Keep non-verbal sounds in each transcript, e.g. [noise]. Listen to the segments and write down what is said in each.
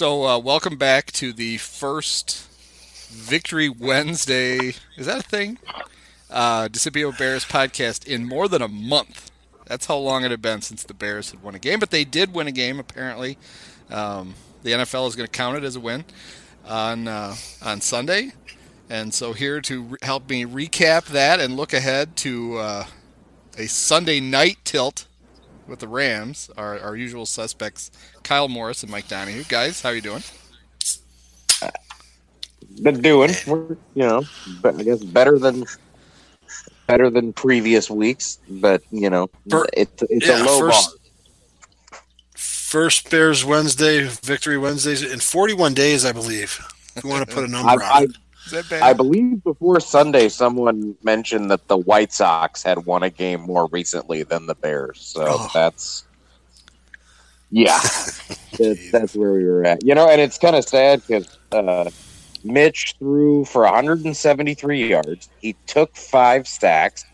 So, uh, welcome back to the first Victory Wednesday. Is that a thing? Uh, Discipio Bears podcast in more than a month. That's how long it had been since the Bears had won a game, but they did win a game apparently. Um, the NFL is going to count it as a win on uh, on Sunday, and so here to re- help me recap that and look ahead to uh, a Sunday night tilt with the Rams, our, our usual suspects, Kyle Morris and Mike Donahue. Guys, how you doing? Been doing, we're, you know, but I guess better than better than previous weeks, but you know, For- it's it's yeah, a low first- bar. First Bears Wednesday, Victory Wednesdays in 41 days, I believe. If you want to put a [laughs] number I, on I, it. Is that bad? I believe before Sunday, someone mentioned that the White Sox had won a game more recently than the Bears. So Oh. that's yeah, [laughs] that, that's where we were at. You know, and it's kind of sad because uh, Mitch threw for 173 yards. He took five sacks,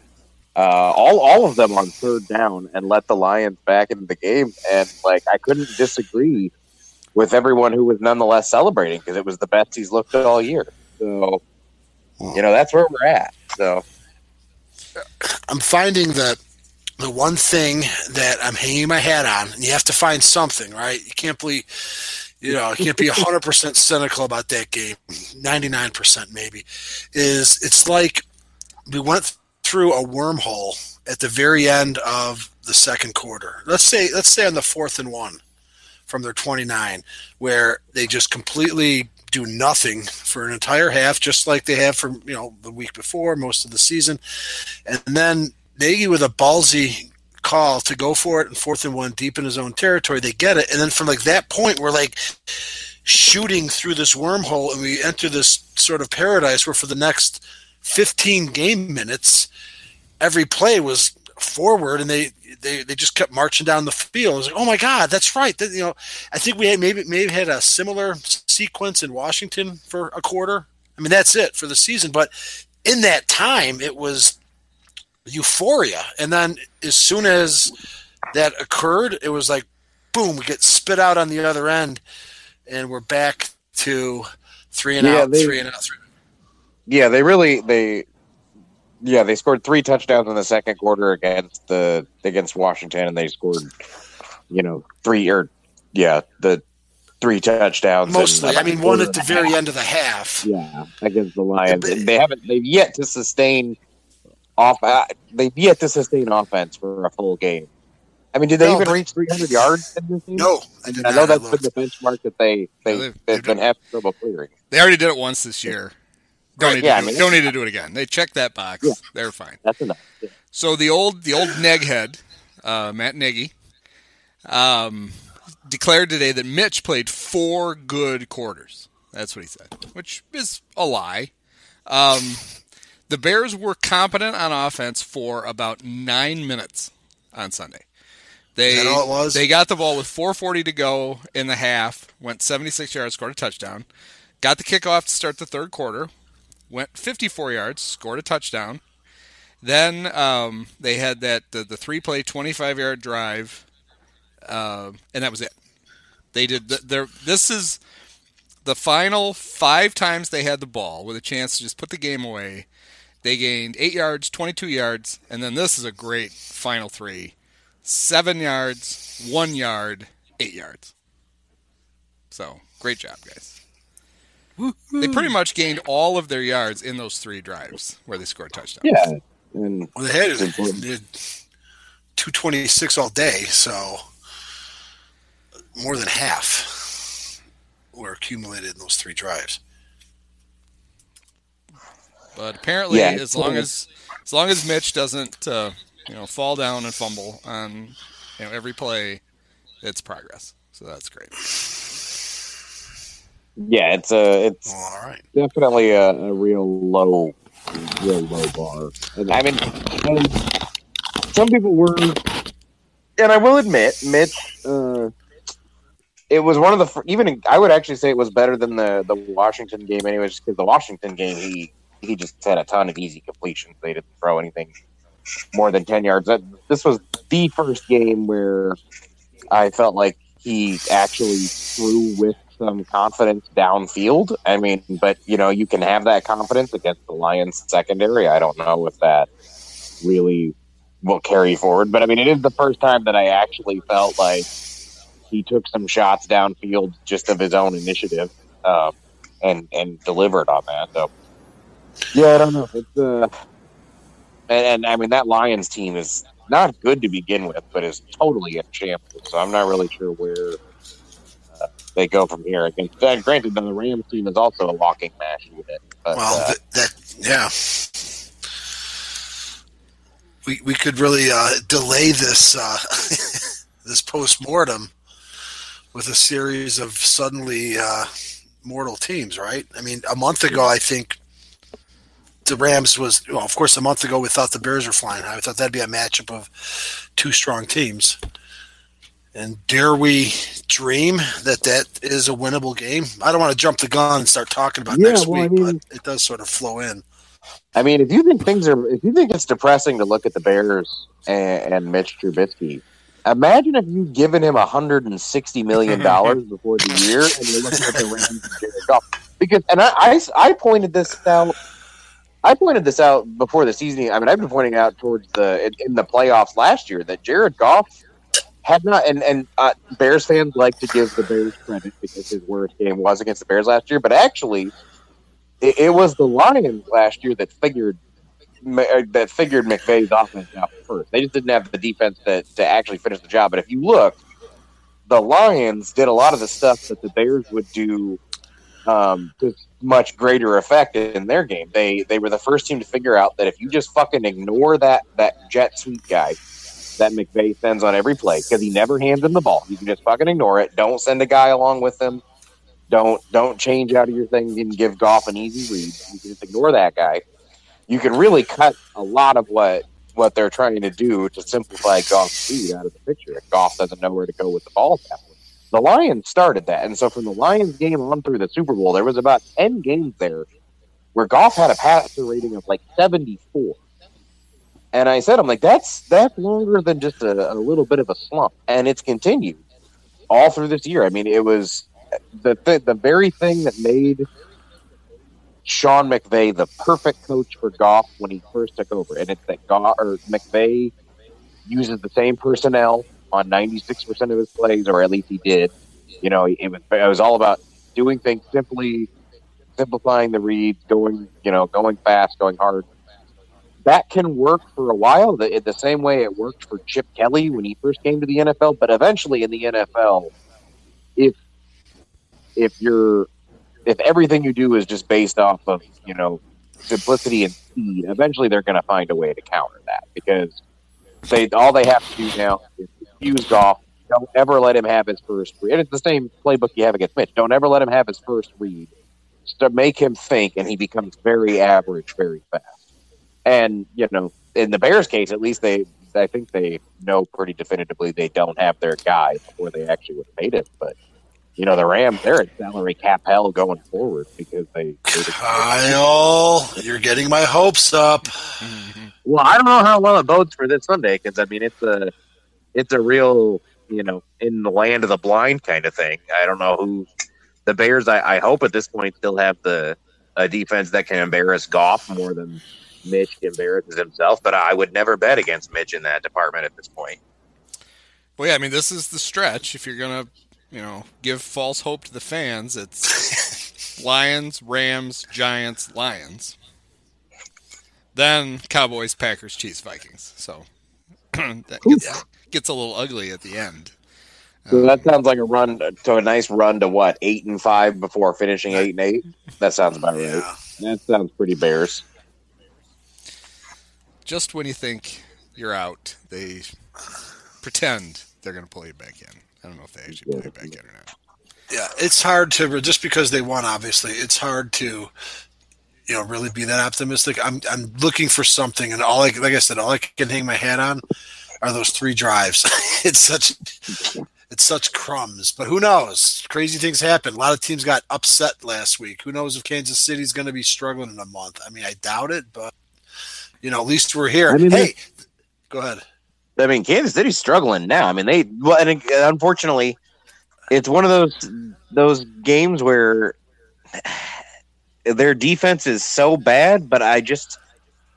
uh, all all of them on third down, and let the Lions back into the game. And like, I couldn't disagree with everyone who was nonetheless celebrating because it was the best he's looked all year. So, you know, that's where we're at. So, I'm finding that the one thing that I'm hanging my hat on, and you have to find something, right? You can't be, you know, you can't be 100% [laughs] cynical about that game, 99% maybe, is it's like we went through a wormhole at the very end of the second quarter. Let's say, let's say on the fourth and one from their 29, where they just completely do nothing for an entire half, just like they have for you know the week before, most of the season, and then Nagy with a ballsy call to go for it and fourth and one deep in his own territory. They get it, and then from like that point, we're like shooting through this wormhole, and we enter this sort of paradise where for the next 15 game minutes, every play was forward, and they they, they just kept marching down the field. I was like, oh my god, that's right. That, you know, I think we had maybe maybe had a similar sequence in Washington for a quarter. I mean, that's it for the season. But in that time, it was euphoria, and then as soon as that occurred, it was like, boom, we get spit out on the other end, and we're back to three and Yeah, out, they- three and out, three. yeah, they really they yeah they scored three touchdowns in the second quarter against the against Washington, and they scored you know three or yeah the three touchdowns. in Mostly, I mean, one at the very half. end of the half. Yeah, against the Lions, But- they haven't. They've yet to sustain off. Uh, they've yet to sustain offense for a full game. I mean, did they No, even reach 300 yards in this game? No, I did I know I that's been the benchmark that they they Yeah, they've- they've, they've been having trouble clearing. They already did it once this year. Don't, Right, need, yeah, to do, I mean- don't need to do it again. They checked that box. Yeah. They're fine. That's enough. Yeah. So the old the old [laughs] neghead, uh, Matt Nagy, um, declared today that Mitch played four good quarters. That's what he said, which is a lie. Um, the Bears were competent on offense for about nine minutes on Sunday. They Is that all it was? they got the ball with 4:40 to go in the half, went 76 yards, scored a touchdown. Got the kickoff to start the third quarter, went 54 yards, scored a touchdown. Then um, they had that the, the three play 25 yard drive, uh, and that was it. They did the, their this is the final five times they had the ball with a chance to just put the game away. They gained eight yards, 22 yards, and then this is a great final three: seven yards, one yard, eight yards. So great job, guys. They pretty much gained all of their yards in those three drives where they scored touchdowns. Yeah, and Well, they had, It's important. they 226 all day, so more than half were accumulated in those three drives. But apparently, Yeah, as long as as long as Mitch doesn't, uh, you know, fall down and fumble on you know every play, it's progress. So that's great. yeah, it's a it's Well, all right. definitely a, a real low, real low bar. And, I mean, and some people were, and I will admit, Mitch. Uh, it was one of the even I would actually say it was better than the the Washington game, anyways, because the Washington game he he just had a ton of easy completions. They didn't throw anything more than ten yards. That, this was the first game where I felt like he actually threw with some confidence downfield. I mean, but you know, you can have that confidence against the Lions secondary. I don't know if that really will carry forward, but I mean, it is the first time that I actually felt like he took some shots downfield just of his own initiative, um, and and delivered on that. So, yeah, I don't know. It's uh, and, and I mean that Lions team is not good to begin with, but is totally in shambles. So I'm not really sure where uh, they go from here. Against, uh, granted, the Rams team is also a walking mash unit. But, well, uh, th- that yeah. We, we could really uh, delay this uh, [laughs] this post mortem with a series of suddenly uh, mortal teams, right? I mean, a month ago, I think the Rams was well. Of course, a month ago we thought the Bears were flying high. We thought that'd be a matchup of two strong teams. And dare we dream that that is a winnable game? I don't want to jump the gun and start talking about Yeah, next well, I week, mean- but it does sort of flow in. I mean, if you think things are, if you think it's depressing to look at the Bears and, and Mitch Trubisky, imagine if you'd given him hundred and sixty million dollars [laughs] before the year, and you're looking at the Rams and Jared Goff. Because, and I, I, I pointed this out. I pointed this out before the season. I mean, I've been pointing out towards the in, in the playoffs last year that Jared Goff had not, and and uh, Bears fans like to give the Bears credit because his worst game was against the Bears last year, but actually it, it was the Lions last year that figured that figured McVay's offense out first. They just didn't have the defense that to actually finish the job. But if you look, the Lions did a lot of the stuff that the Bears would do um, to much greater effect in their game. They they were the first team to figure out that if you just fucking ignore that that jet sweep guy that McVay sends on every play because he never hands him the ball, you can just fucking ignore it. Don't send a guy along with him. Don't don't change out of your thing and give Goff an easy read. You can just ignore that guy. You can really cut a lot of what what they're trying to do to simplify Goff's speed out of the picture. If Goff doesn't know where to go with the ball. that point. The Lions started that, and so from the Lions game on through the Super Bowl, there was about ten games there where Goff had a passer rating of like seventy four. And I said, I'm like, that's that's longer than just a, a little bit of a slump, and it's continued all through this year. I mean, it was the th- the very thing that made Sean McVay the perfect coach for Goff when he first took over, and it's that Goff or McVay uses the same personnel on 96 percent of his plays, or at least he did. You know, it was it was all about doing things simply, simplifying the reads, going you know, going fast, going hard. That can work for a while, the, the same way it worked for Chip Kelly when he first came to the NFL. But eventually, in the NFL, if if you're if everything you do is just based off of you know simplicity and speed, eventually they're going to find a way to counter that because they all they have to do now is use Goff. Don't ever let him have his first read. And it's the same playbook you have against Mitch. Don't ever let him have his first read. To make him think, and he becomes very average very fast. And you know, in the Bears' case, at least they, I think they know pretty definitively they don't have their guy before they actually would have made it. But you know, the Rams, they're at salary cap hell going forward because they. they Kyle, you're getting my hopes up. [laughs] well, I don't know how well it bodes for this Sunday because I mean it's a it's a real you know in the land of the blind kind of thing. I don't know who the Bears. I, I hope at this point still have the a defense that can embarrass Goff more than Mitch embarrasses himself. But I would never bet against Mitch in that department at this point. Well, yeah, I mean, this is the stretch. If you're gonna, you know, give false hope to the fans, it's [laughs] Lions, Rams, Giants, Lions. Then Cowboys, Packers, Chiefs, Vikings. So [clears throat] that gets, gets a little ugly at the end. So that um, sounds like a run to a nice run to what eight and five before finishing eight and eight. That sounds about right. That sounds pretty Bears. Just when you think you're out, they pretend they're going to pull you back in. I don't know if they actually pull you back in or not. Yeah, it's hard to just because they won. Obviously, it's hard to you know really be that optimistic. I'm I'm looking for something, and all I like I said, all I can hang my hat on are those three drives. [laughs] it's such it's such crumbs, but who knows? Crazy things happen. A lot of teams got upset last week. Who knows if Kansas City's going to be struggling in a month? I mean, I doubt it, but you know, at least we're here. I mean, hey, go ahead. I mean, Kansas City's struggling now. I mean, they well, and unfortunately, it's one of those those games where their defense is so bad, but I just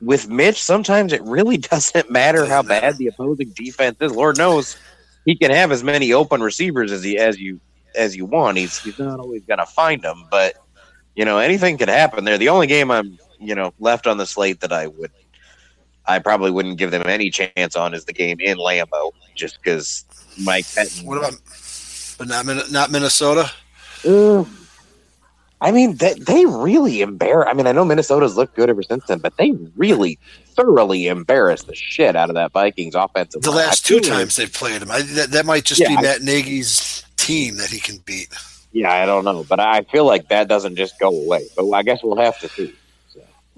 with Mitch, sometimes it really [laughs] doesn't matter how bad the opposing defense is. Lord knows he can have as many open receivers as he as you as you want. He's he's not always gonna find them, but you know anything could happen there. The only game I'm you know left on the slate that I would I probably wouldn't give them any chance on is the game in Lambeau, just because Mike. Pettine, What about, but not not Minnesota? Uh, I mean, they, they really embarrass. I mean, I know Minnesota's looked good ever since then, but they really thoroughly embarrassed the shit out of that Vikings offensive. The line. last two times they've played him, I, that, that might just Yeah, be I- Matt Nagy's team that he can beat. Yeah, I don't know, but I feel like that doesn't just go away. But I guess we'll have to see.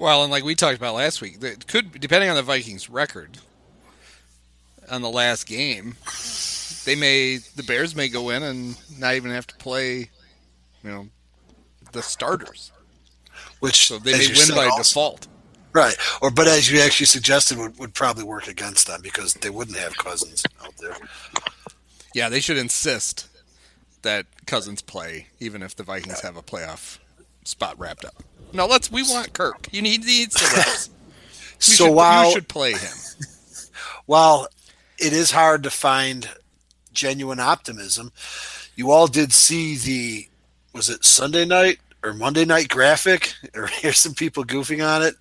Well, and like we talked about last week, it could depending on the Vikings' record on the last game, they may the Bears may go in and not even have to play, you know, the starters. Which So they may win by also- default. Right. Or but as you actually suggested would, would probably work against them because they wouldn't have Cousins out there. Yeah, they should insist that Cousins play, even if the Vikings have a playoff spot wrapped up. No, let's. We want Kirk. You need needs the [laughs] reps. So should, while you should play him. [laughs] while it is hard to find genuine optimism, you all did see the was it Sunday night or Monday night graphic, [laughs] or here's some people goofing on it,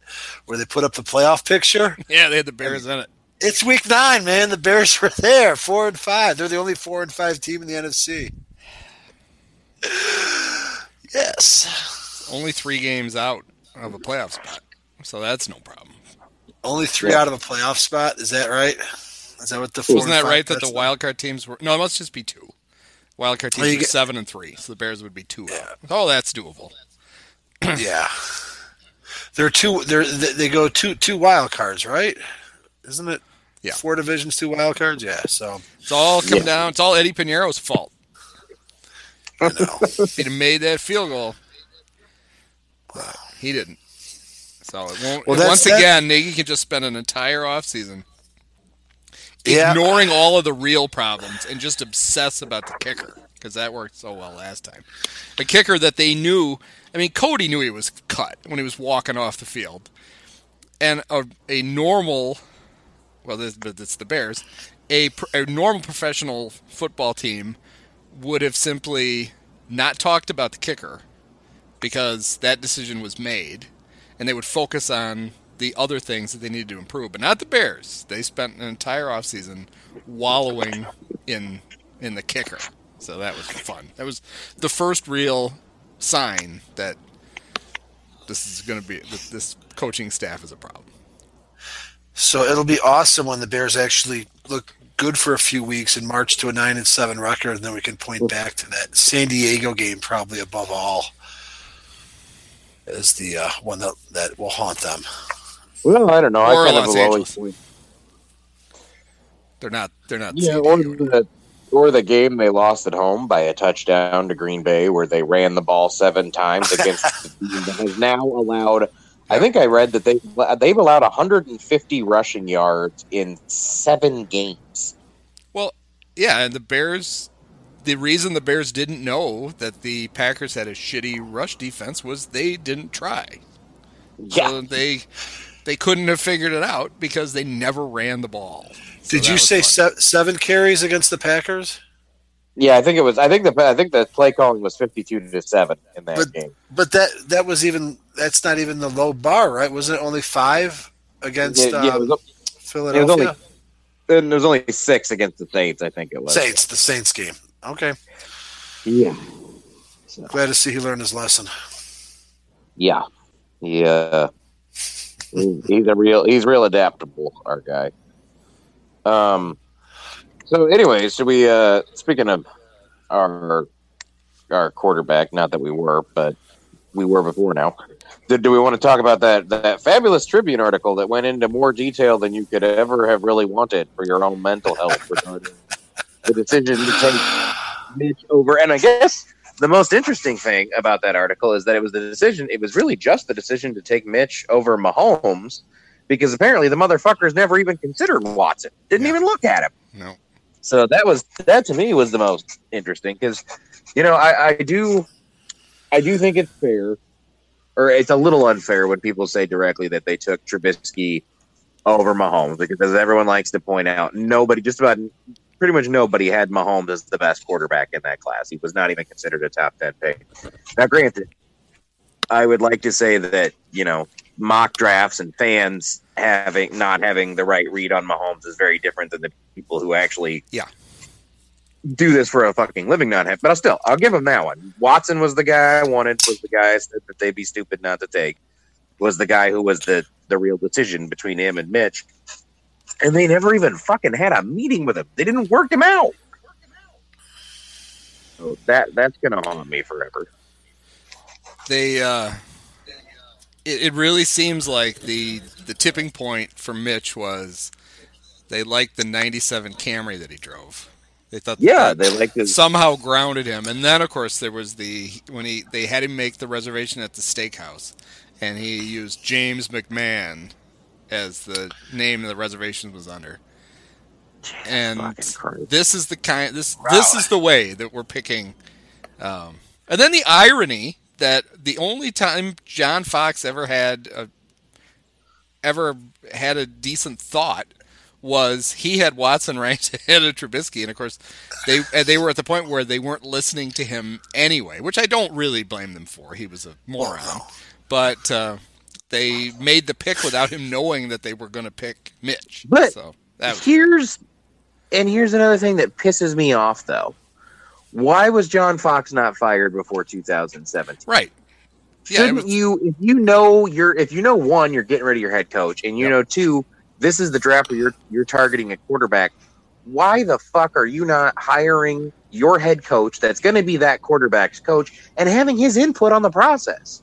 where they put up the playoff picture. Yeah, they had the Bears in it. It's week nine, man. The Bears were there, four and five. They're the only four and five team in the NFC. [sighs] Yes, Only three games out of a playoff spot, so that's no problem. only three Yeah. out of a playoff spot. Is that right? Is that what the four Wasn't that right that the wild card teams were? No, it must just be two. Wild card teams you are get- seven and three, so the Bears would be two. Yeah. Oh, that's doable. [clears throat] yeah. There are two. There they go two two wild cards, right? Isn't it? Yeah. Four divisions, two wild cards. Yeah. So It's all come Yeah. down. It's all Eddy Pineiro's fault. you know, [laughs] he'd have made that field goal, but he didn't. So it won't. Well, once that- again, Nagy can just spend an entire offseason Yeah. ignoring all of the real problems and just obsess about the kicker because that worked so well last time. A kicker that they knew. I mean, Cody knew he was cut when he was walking off the field, and a, a normal. Well, this, but it's the Bears. A, a normal professional football team would have simply not talked about the kicker because that decision was made, and they would focus on the other things that they needed to improve. But not the Bears. They spent an entire offseason wallowing in in the kicker. So that was fun. That was the first real sign that this is going to be this coaching staff is a problem. so it'll be awesome when the Bears actually look good for a few weeks and march to a nine and seven record, and then we can point back to that San Diego game, probably above all, as the uh, one that that will haunt them. Well, I don't know. Or I kind Los of Angeles. always They're not. They're not. Yeah, San or Diego. the or the game they lost at home by a touchdown to Green Bay, where they ran the ball seven times against [laughs] the team that has now allowed. I think I read that they they've allowed 150 rushing yards in seven games. Well, yeah, and the Bears. The reason the Bears didn't know that the Packers had a shitty rush defense was they didn't try. Yeah, So they they couldn't have figured it out because they never ran the ball. So Did you say se- seven carries against the Packers? yeah. I think it was. I think the I think the play calling was 52 to seven in that But- game. But that that was even that's not even the low bar, right? Wasn't it only five against Yeah, yeah, it um, was, Philadelphia? only- and there was only six against the Saints. I think it was. Saints, the Saints game. Okay, Yeah. glad to see he learned his lesson. Yeah, yeah. He's he's a real. He's real adaptable. Our guy. Um. So, anyways, should we? Uh, speaking of our our quarterback, not that we were, but we were before now. Do, do we want to talk about that that fabulous Tribune article that went into more detail than you could ever have really wanted for your own mental health regarding the decision to take Mitch over? And I guess the most interesting thing about that article is that it was the decision. It was really just the decision to take Mitch over Mahomes, because apparently the motherfuckers never even considered Watson. Didn't Yeah. even look at him. No. So that was that to me was the most interesting because, you know, I, I do, I do think it's fair, or it's a little unfair when people say directly that they took Trubisky over Mahomes because as everyone likes to point out, nobody, just about pretty much nobody had Mahomes as the best quarterback in that class. He was not even considered a top ten pick. Now, granted, I would like to say that you know mock drafts and fans having not having the right read on Mahomes is very different than the people who actually Yeah. do this for a fucking living not have. But I'll still I'll give him that one. Watson was the guy I wanted. Was the guy I said that they'd be stupid not to take. Was the guy who was the the real decision between him and Mitch. And they never even fucking had a meeting with him. They didn't work him out. So that that's gonna haunt me forever. they uh it, it really seems like the the tipping point for Mitch was they liked the 97 Camry that he drove. They thought Yeah, that they liked this. somehow grounded him. And then of course there was the when he they had him make the reservation at the steakhouse and he used James McMahon as the name of the reservation was under. And this is the kind this this is the way that we're picking um, and then the irony that the only time John Fox ever had a, ever had a decent thought was he had Watson [laughs] ranked ahead of Trubisky, and of course they they were at the point where they weren't listening to him anyway, which I don't really blame them for. He was a moron, but uh, they made the pick without him knowing that they were going to pick Mitch. But so here's and here's another thing that pisses me off though. Why was John Fox not fired before 2017? right. Yeah, Shouldn't was- you if you know you're if you know one, you're getting rid of your head coach, and you Yep. know two, this is the draft where you're you're targeting a quarterback. Why the fuck are you not hiring your head coach that's going to be that quarterback's coach and having his input on the process?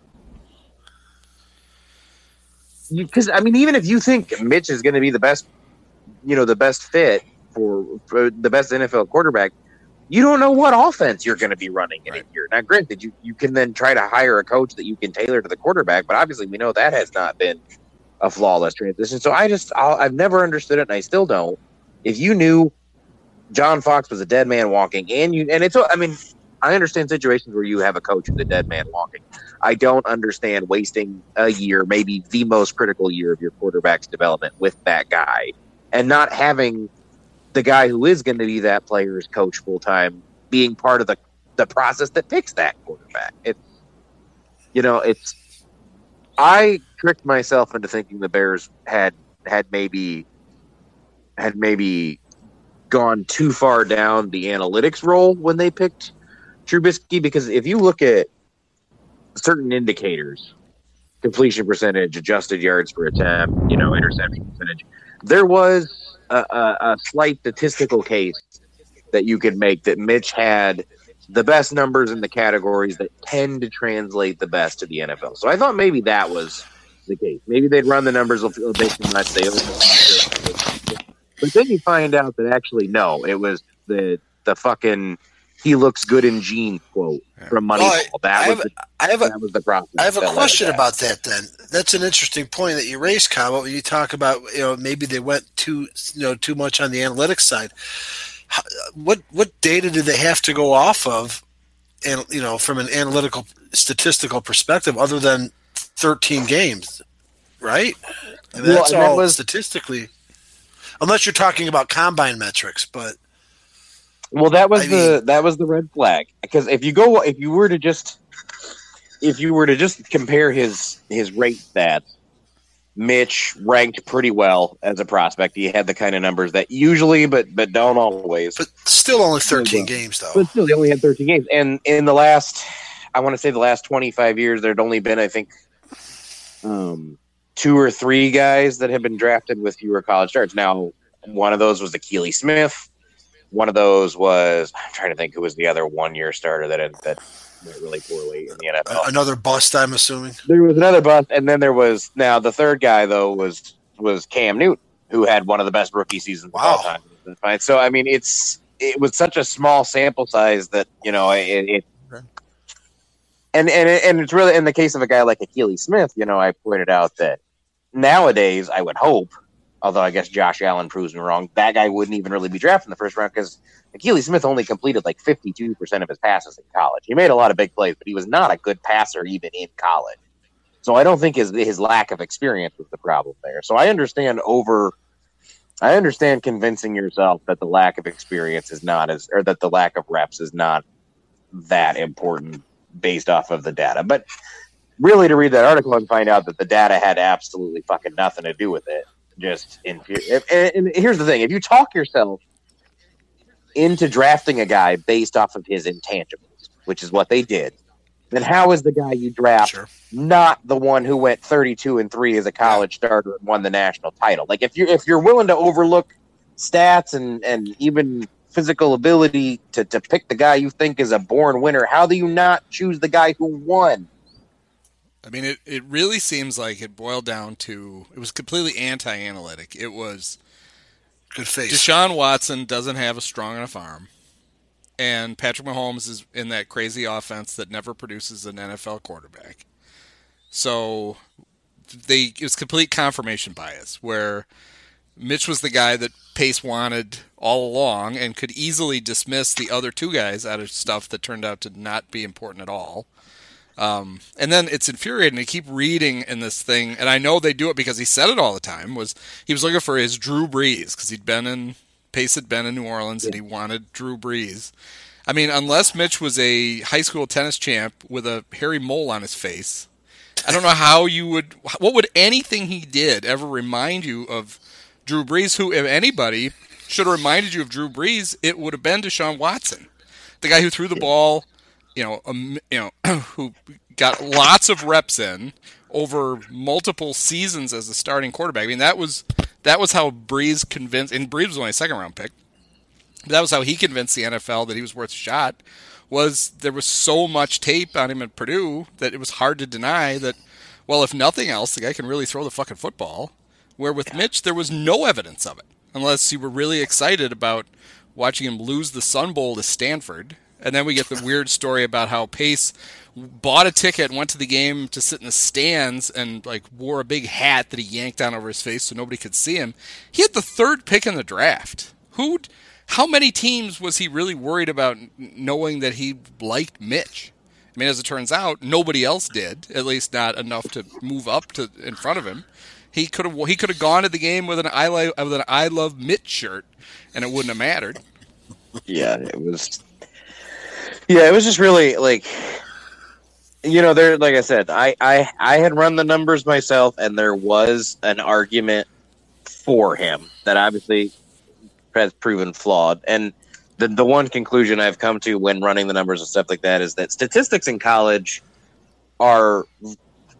Because I mean, even if you think Mitch is going to be the best, you know, the best fit for, for the best NFL quarterback, you don't know what offense you're going to be running in Right. a year. Now, granted, you, you can then try to hire a coach that you can tailor to the quarterback, but obviously we know that has not been a flawless transition. So I just, I'll, I've never understood it, and I still don't. If you knew John Fox was a dead man walking, and you, and it's, I mean, I understand situations where you have a coach who's a dead man walking. I don't understand wasting a year, maybe the most critical year of your quarterback's development with that guy, and not having the guy who is going to be that player's coach full time being part of the the process that picks that quarterback. It's you know, it's I tricked myself into thinking the Bears had had maybe had maybe gone too far down the analytics role when they picked Trubisky because if you look at certain indicators, completion percentage, adjusted yards per attempt, you know, interception percentage, there was a, a, a slight statistical case that you could make that Mitch had the best numbers in the categories that tend to translate the best to the NFL. So I thought maybe that was the case. Maybe they'd run the numbers a little bit too much. But then you find out that actually no, it was the the fucking he looks good in jeans quote from Moneyball. Well, I- that I was have- the, I have a that was the process. I have a that led question that. about that. Then that's an interesting point that you raised, Kyle. When you talk about you know maybe they went too you know too much on the analytics side. How- What what data did they have to go off of, and you know from an analytical statistical perspective, other than thirteen games, right? I mean, Well, that's and that was- statistically, unless you're talking about combine metrics. But Well, that was I the that was the red flag because if you go if you were to just if you were to just compare his his rate stats, Mitch ranked pretty well as a prospect. He had the kind of numbers that usually, but but don't always. but still only thirteen games though. But still, they only had 13 games. And in the last, I want to say the last 25 years, there'd only been, I think, um, two or three guys that have been drafted with fewer college starts. Now, one of those was Akili Smith. One of those was, I'm trying to think who was the other one year starter that, that went really poorly in the NFL. Another bust, I'm assuming. There was another bust, and then there was, now the third guy, though, was was Cam Newton, who had one of the best rookie seasons of all Wow. time. Fine. So, I mean, it's, it was such a small sample size that you know it, it Okay. and and and it's really in the case of a guy like Akili Smith. You know, I pointed out that nowadays I would hope although I guess Josh Allen proves me wrong. That guy wouldn't even really be drafted in the first round because Akili Smith only completed like 52% of his passes in college. He made a lot of big plays, but he was not a good passer even in college. So I don't think his his lack of experience was the problem there. So I understand over I understand convincing yourself that the lack of experience is not as or that the lack of reps is not that important based off of the data. But really to read that article and find out that the data had absolutely fucking nothing to do with it. Just in and, and here's the thing: if you talk yourself into drafting a guy based off of his intangibles, which is what they did, then how is the guy you draft Sure. not the one who went 32 and 3 as a college starter and won the national title? Like if you're if you're willing to overlook stats and and even physical ability to to pick the guy you think is a born winner, how do you not choose the guy who won? I mean, it, it really seems like it boiled down to it was completely anti analytic. It was Good face. Deshaun Watson doesn't have a strong enough arm, and Patrick Mahomes is in that crazy offense that never produces an NFL quarterback. So they it was complete confirmation bias where Mitch was the guy that Pace wanted all along and could easily dismiss the other two guys out of stuff that turned out to not be important at all. Um, and then it's infuriating to keep reading in this thing, and I know they do it because he said it all the time. Was he was looking for his Drew Brees because he'd been in Pace had been in New Orleans and he wanted Drew Brees. I mean, unless Mitch was a high school tennis champ with a hairy mole on his face, I don't know how you would. What would anything he did ever remind you of Drew Brees? Who, if anybody, should have reminded you of Drew Brees, it would have been Deshaun Watson, the guy who threw the ball you know, um, you know, [clears throat] who got lots of reps in over multiple seasons as a starting quarterback. I mean, that was that was how Brees convinced, and Brees was only a second round pick. That was how he convinced the NFL that he was worth a shot. Was there was so much tape on him at Purdue that it was hard to deny that. Well, if nothing else, the guy can really throw the fucking football. Where with Mitch, there was no evidence of it, unless you were really excited about watching him lose the Sun Bowl to Stanford and then we get the weird story about how Pace bought a ticket and went to the game to sit in the stands and like wore a big hat that he yanked down over his face so nobody could see him. He had the third pick in the draft. Who how many teams was he really worried about knowing that he liked Mitch? I mean, as it turns out, nobody else did. At least not enough to move up to in front of him. He could have he could have gone to the game with an I love with an I love Mitch shirt, and it wouldn't have mattered. Yeah, it was yeah, it was just really like you know, there like I said, I, I I had run the numbers myself and there was an argument for him that obviously has proven flawed. And the the one conclusion I've come to when running the numbers and stuff like that is that statistics in college are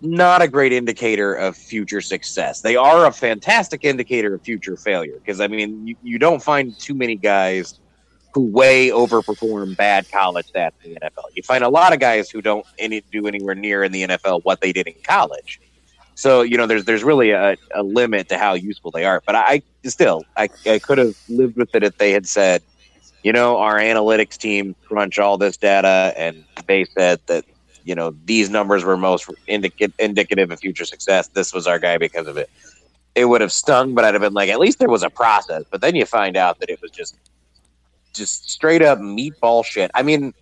not a great indicator of future success. They are a fantastic indicator of future failure because I mean, you, you don't find too many guys who way overperform bad college stats in the NFL. You find a lot of guys who don't any, do anywhere near in the NFL what they did in college. So you know, there's there's really a, a limit to how useful they are. But I still, I, I could have lived with it if they had said, you know, our analytics team crunch all this data, and they said that you know these numbers were most indic- indicative of future success. This was our guy because of it. It would have stung, but I'd have been like, at least there was a process. But then you find out that it was just just straight up meatball shit. I mean,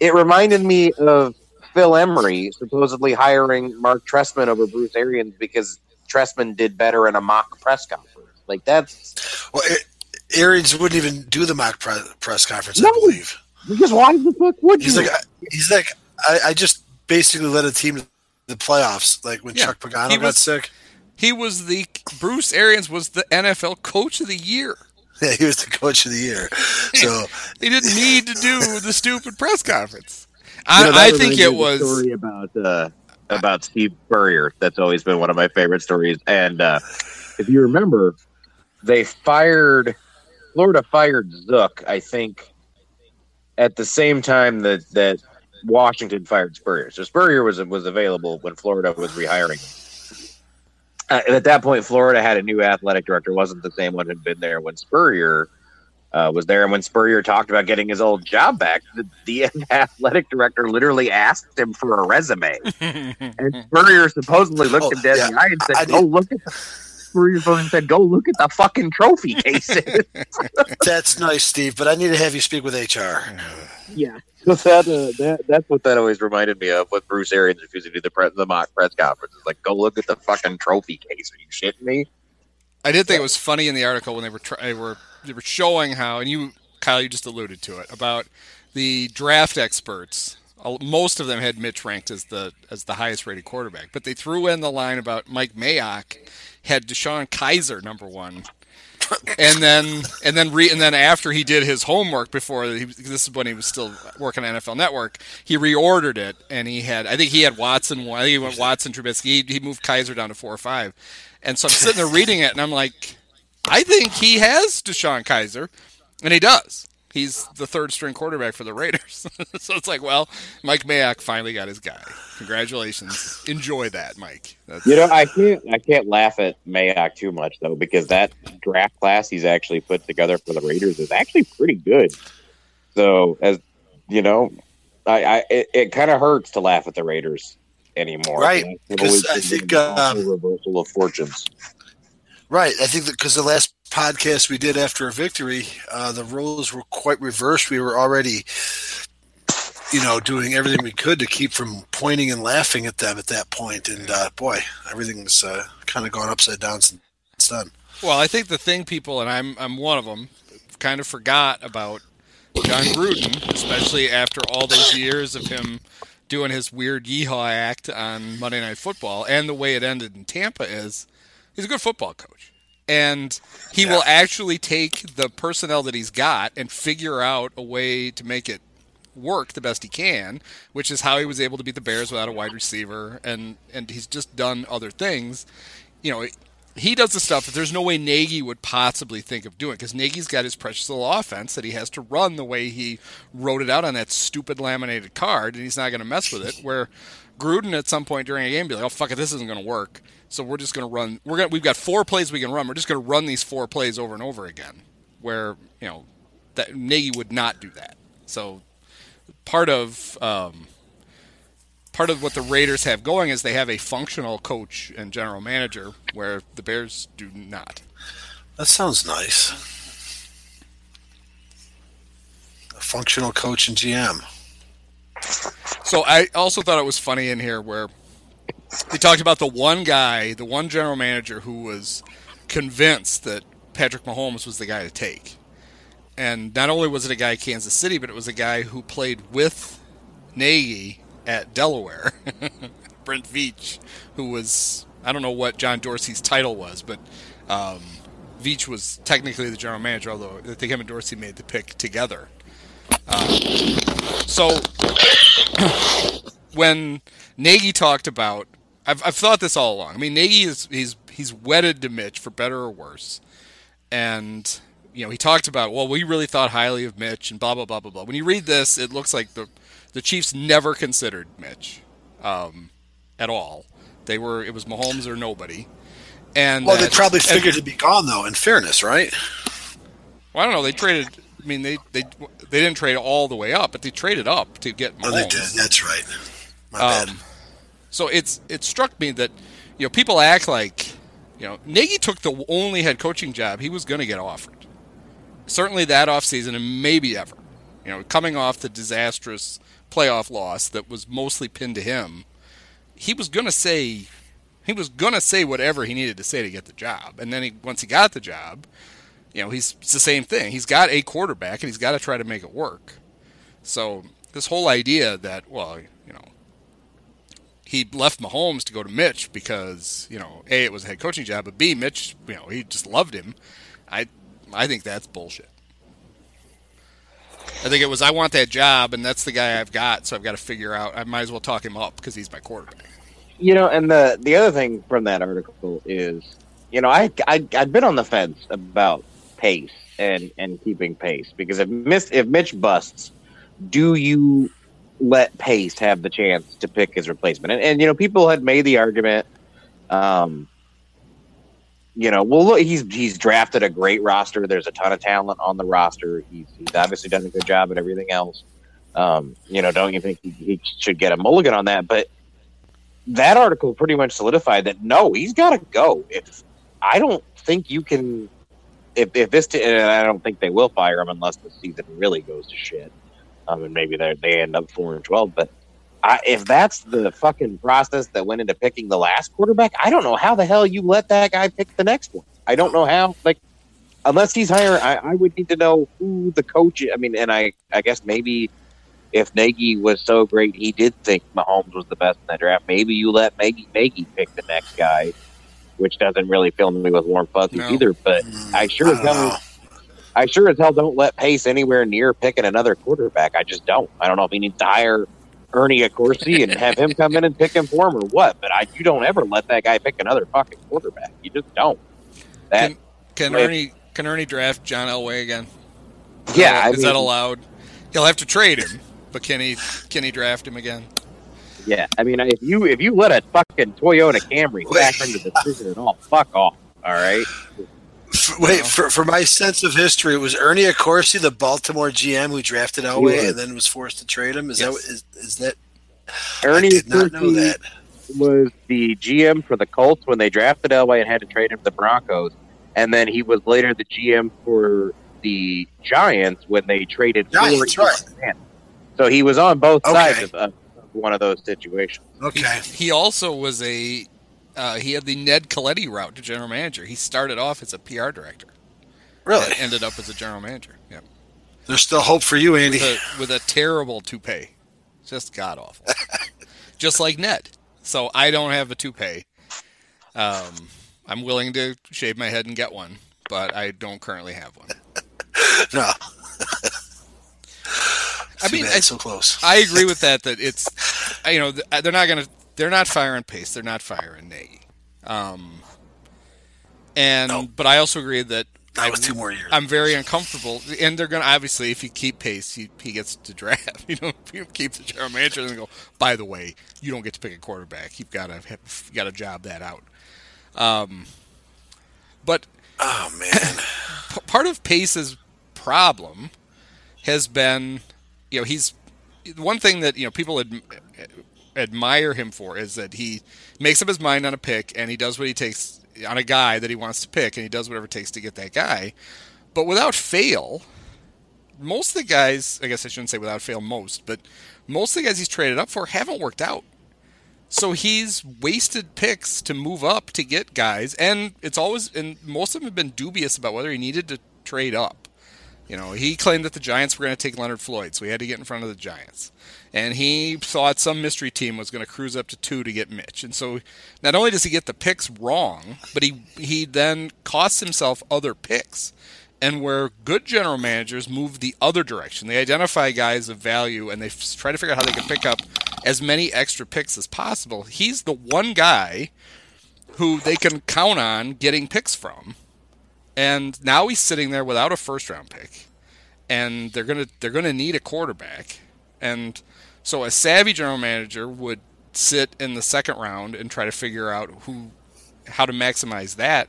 it reminded me of Phil Emery supposedly hiring Mark Trestman over Bruce Arians because Trestman did better in a mock press conference. Like that's Well, A- Arians wouldn't even do the mock pre- press conference, No. I believe. because why the fuck would He's you? like, I- he's like, I, I just basically led a team to the playoffs, like when Yeah, Chuck Pagano he got sick. He was the Bruce Arians was the NFL Coach of the Year. [laughs] Yeah, he was the coach of the year. So [laughs] He didn't need to do [laughs] the stupid press conference. I, You know, I think it was. story about uh, about Steve Spurrier. That's always been one of my favorite stories. And uh, if you remember, they fired Florida fired Zook. I think at the same time that that Washington fired Spurrier. So Spurrier was was available when Florida was rehiring. Him. Uh, and at that point, Florida had a new athletic director. wasn't the same one who had been there when Spurrier uh, was there. And when Spurrier talked about getting his old job back, the, the [laughs] athletic director literally asked him for a resume. [laughs] And Spurrier supposedly looked Oh, him dead in the eye and said, I "Go did- look at Bruce phone and said, "Go look at the fucking trophy cases." [laughs] That's nice, Steve, but I need to have you speak with HR. yeah, that, uh, that that's what that always reminded me of with Bruce Arians refusing to do the pre- the mock press conference. It's like, go look at the fucking trophy case. Are you shitting me? I did think it was funny in the article when they were try- they were they were showing how, and you Kyle, you just alluded to it about the draft experts. Most of them had Mitch ranked as the as the highest rated quarterback, but they threw in the line about Mike Mayock had DeShone Kizer number one, and then and then re, and then after he did his homework before he, this is when he was still working on NFL Network, he reordered it and he had I think he had Watson I think he went Watson Trubisky, he, he moved Kizer down to four or five, and so I'm sitting there reading it and I'm like, I think he has DeShone Kizer, and he does. He's the third string quarterback for the Raiders. [laughs] so it's like, well, Mike Mayock finally got his guy. Congratulations. Enjoy that, Mike. That's, You know, I can't I can't laugh at Mayock too much though because that draft class he's actually put together for the Raiders is actually pretty good. So as you know, I, I it, it kind of hurts to laugh at the Raiders anymore. Right, They've because I think, an um, reversal of fortunes. Right. I think that because the last podcast we did after a victory, uh, the roles were quite reversed. We were already, you know, doing everything we could to keep from pointing and laughing at them at that point. And uh, boy, everything's uh, kind of gone upside down since then. Well, I think the thing people, and I'm I'm one of them, kind of forgot about Jon Gruden, especially after all those years of him doing his weird yeehaw act on Monday Night Football, and the way it ended in Tampa is he's a good football coach, and he will actually take the personnel that he's got and figure out a way to make it work the best he can, which is how he was able to beat the Bears without a wide receiver, and and he's just done other things. You know, he does the stuff that there's no way Nagy would possibly think of doing because Nagy's got his precious little offense that he has to run the way he wrote it out on that stupid laminated card, and he's not going to mess with it. Where Gruden at some point during a game be like, "Oh fuck it, this isn't going to work." So we're just going to run. We're going. We've got four plays we can run. We're just going to run these four plays over and over again. Where you know that Nagy would not do that. So part of um, part of what the Raiders have going is they have a functional coach and general manager, where the Bears do not. That sounds nice. A functional coach and GM. So I also thought it was funny in here where they talked about the one guy, the one general manager who was convinced that Patrick Mahomes was the guy to take. And not only was it a guy Kansas City, but it was a guy who played with Nagy at Delaware, [laughs] Brent Veach, who was I don't know what John Dorsey's title was, but um, Veach was technically the general manager, although I think him and Dorsey made the pick together. Um, so [coughs] when Nagy talked about, I've, I've thought this all along. I mean, Nagy is he's he's wedded to Mitch for better or worse, and you know he talked about well, we really thought highly of Mitch and blah blah blah blah blah. When you read this, it looks like the the Chiefs never considered Mitch um, at all. They were it was Mahomes or nobody. And Well, they that- probably and- figured he'd be gone, though. In fairness, right? well, I don't know. They traded. I mean, they they they didn't trade all the way up, but they traded up to get Mahomes. Oh, they did. That's right. My bad. Um, so it's it struck me that you know people act like you know Nagy took the only head coaching job he was going to get offered. Certainly that offseason and maybe ever. You know, coming off the disastrous playoff loss that was mostly pinned to him, he was going to say he was going to say whatever he needed to say to get the job. And then he, once he got the job, you know, he's it's the same thing. He's got a quarterback and he's got to try to make it work. So this whole idea that well, you know, he left Mahomes to go to Mitch because you know a it was a head coaching job, but b Mitch you know he just loved him. I I think that's bullshit. I think it was I want that job and that's the guy I've got, so I've got to figure out. I might as well talk him up because he's my quarterback. You know, and the the other thing from that article is, you know, I I I'd been on the fence about Pace and and keeping Pace because if Miss if Mitch busts, do you let Pace have the chance to pick his replacement? And, and you know, people had made the argument, um, you know, well, look, he's he's drafted a great roster. There's a ton of talent on the roster. He's he's obviously done a good job at everything else. Um, you know, don't you think he, he should get a mulligan on that? But that article pretty much solidified that no, he's got to go if I don't think you can. If, if this, t- and I don't think they will fire him unless the season really goes to shit. Um, and maybe they they end up four and twelve. But I, if that's the fucking process that went into picking the last quarterback, I don't know how the hell you let that guy pick the next one. I don't know how. Like, unless he's hiring, I, I would need to know who the coach. I mean, and I I guess maybe if Nagy was so great, he did think Mahomes was the best in that draft. Maybe you let Nagy Nagy pick the next guy, which doesn't really fill me with warm fuzzies No. either. But mm. I sure as hell. Oh. I sure as hell don't let Pace anywhere near picking another quarterback. I just don't. I don't know if he needs to hire Ernie Accorsi and have him come in and pick him for him or what. But I, you don't ever let that guy pick another fucking quarterback. You just don't. That Can, can Wait. Ernie can Ernie draft John Elway again? yeah, I is mean, that allowed? He'll have to trade him, but can he can he draft him again? Yeah, I mean, if you if you let a fucking Toyota Camry factor into the decision at all, fuck off. All right. Wait, for, for my sense of history, it was Ernie Accorsi the Baltimore GM who drafted Elway and then was forced to trade him? Is that what- is, is that? Ernie I did not know that. was the GM for the Colts when they drafted Elway and had to trade him to the Broncos, and then he was later the GM for the Giants when they traded Giants, for right. So he was on both Okay. sides of, of one of those situations. Okay, He also was a uh, he had the Ned Colletti route to general manager. He started off as a PR director really? and ended up as a general manager. Yeah, There's still hope for you, Andy. with a, with a terrible toupee, just god awful, [laughs] just like Ned. So I don't have a toupee. Um, I'm willing to shave my head and get one, but I don't currently have one. [laughs] No, I mean, bad, I, so close. I agree with that. That it's, you know, they're not gonna, they're not firing Pace. They're not firing Nagy. Um, and No. but I also agree that I, was two more years. I'm very uncomfortable, and they're gonna obviously if you keep Pace, he, he gets to draft. [laughs] You know, if you keep the general manager, and go. By the way, you don't get to pick a quarterback. You've got to have, you got to job that out. Um, but oh man, [coughs] part of Pace's problem has been, you know, he's one thing that you know people ad- admire him for is that he makes up his mind on a pick and he does what he takes on a guy that he wants to pick and he does whatever it takes to get that guy. But without fail, most of the guys, I guess I shouldn't say without fail most, but most of the guys he's traded up for haven't worked out. So he's wasted picks to move up to get guys, and it's always and most of them have been dubious about whether he needed to trade up. You know, he claimed that the Giants were going to take Leonard Floyd, so we had to get in front of the Giants. And he thought some mystery team was going to cruise up to two to get Mitch. And so not only does he get the picks wrong, but he he then costs himself other picks. And where good general managers move the other direction, they identify guys of value and they try to figure out how they can pick up as many extra picks as possible. He's the one guy who they can count on getting picks from and now he's sitting there without a first round pick. And they're going to they're to need a quarterback. And so a savvy general manager would sit in the second round and try to figure out who how to maximize that.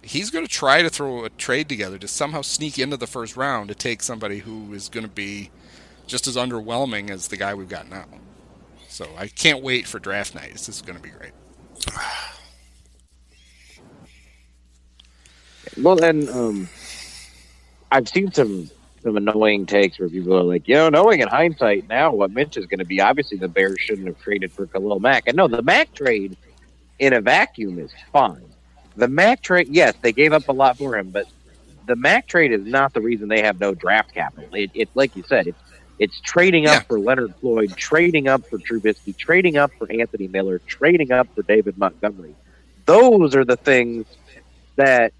He's going to try to throw a trade together to somehow sneak into the first round to take somebody who is going to be just as underwhelming as the guy we've got now. So i can't wait for draft night. This is going to be great [sighs] [sighs] [sighs] Well, then um, I've seen some some annoying takes where people are like, you know, knowing in hindsight now what Mitch is going to be, obviously the Bears shouldn't have traded for Khalil Mack. And no, the Mack trade in a vacuum is fine. The Mack trade, yes, they gave up a lot for him, but the Mack trade is not the reason they have no draft capital. It, it's like you said, it's it's trading up Yeah. for Leonard Floyd, trading up for Trubisky, trading up for Anthony Miller, trading up for David Montgomery. Those are the things that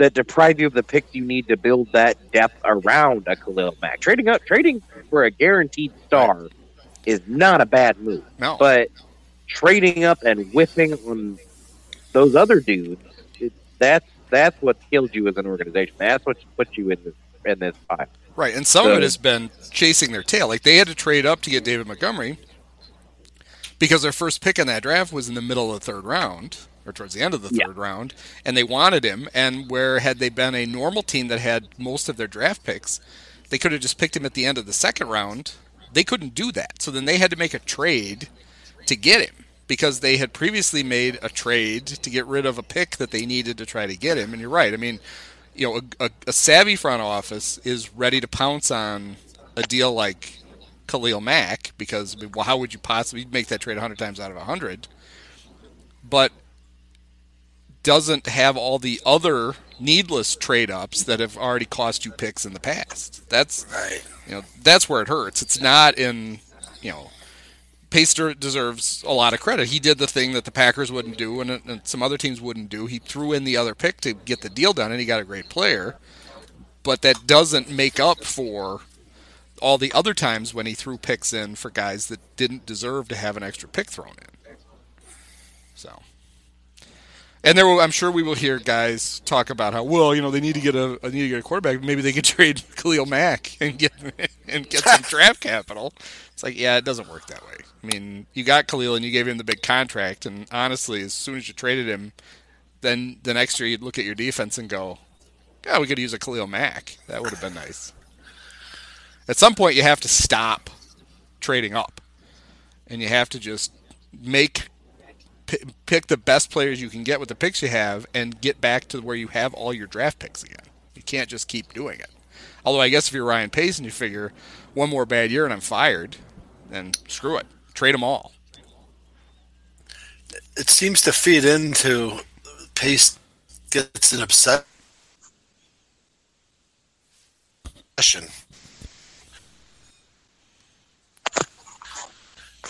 that deprive you of the picks you need to build that depth around a Khalil Mack. Trading up, trading for a guaranteed star is not a bad move, no but trading up and whiffing on those other dudes, it, that's that's what killed you as an organization. That's what put you in this in this pile. Right, and some of it has been chasing their tail. Like they had to trade up to get David Montgomery because their first pick in that draft was in the middle of the third round or towards the end of the Yeah. third round, and they wanted him. And where had they been a normal team that had most of their draft picks, they could have just picked him at the end of the second round. They couldn't do that, so then they had to make a trade to get him because they had previously made a trade to get rid of a pick that they needed to try to get him. And you're right. I mean, you know, a, a, a savvy front office is ready to pounce on a deal like Khalil Mack because well, how would you possibly make that trade 100 times out of 100? But doesn't have all the other needless trade ups that have already cost you picks in the past. That's Right. you know that's where it hurts. It's not in you know Paster deserves a lot of credit. He did the thing that the Packers wouldn't do and, and some other teams wouldn't do. He threw in the other pick to get the deal done, and he got a great player. But that doesn't make up for all the other times when he threw picks in for guys that didn't deserve to have an extra pick thrown in. So. And there, will, I'm sure we will hear guys talk about how well, you know, they need to get a need to get a quarterback. Maybe they could [laughs] trade Khalil Mack and get and get some [laughs] draft capital. It's like, yeah, it doesn't work that way. I mean, you got Khalil and you gave him the big contract, and honestly, as soon as you traded him, then the next year you'd look at your defense and go, "Yeah, we could use a Khalil Mack. That would have been nice." At some point, you have to stop trading up, and you have to just make p- pick the best players you can get with the picks you have and get back to where you have all your draft picks again. You can't just keep doing it. Although I guess if you're Ryan Pace and you figure one more bad year and I'm fired, then screw it, trade them all. It seems to feed into Pace gets an upset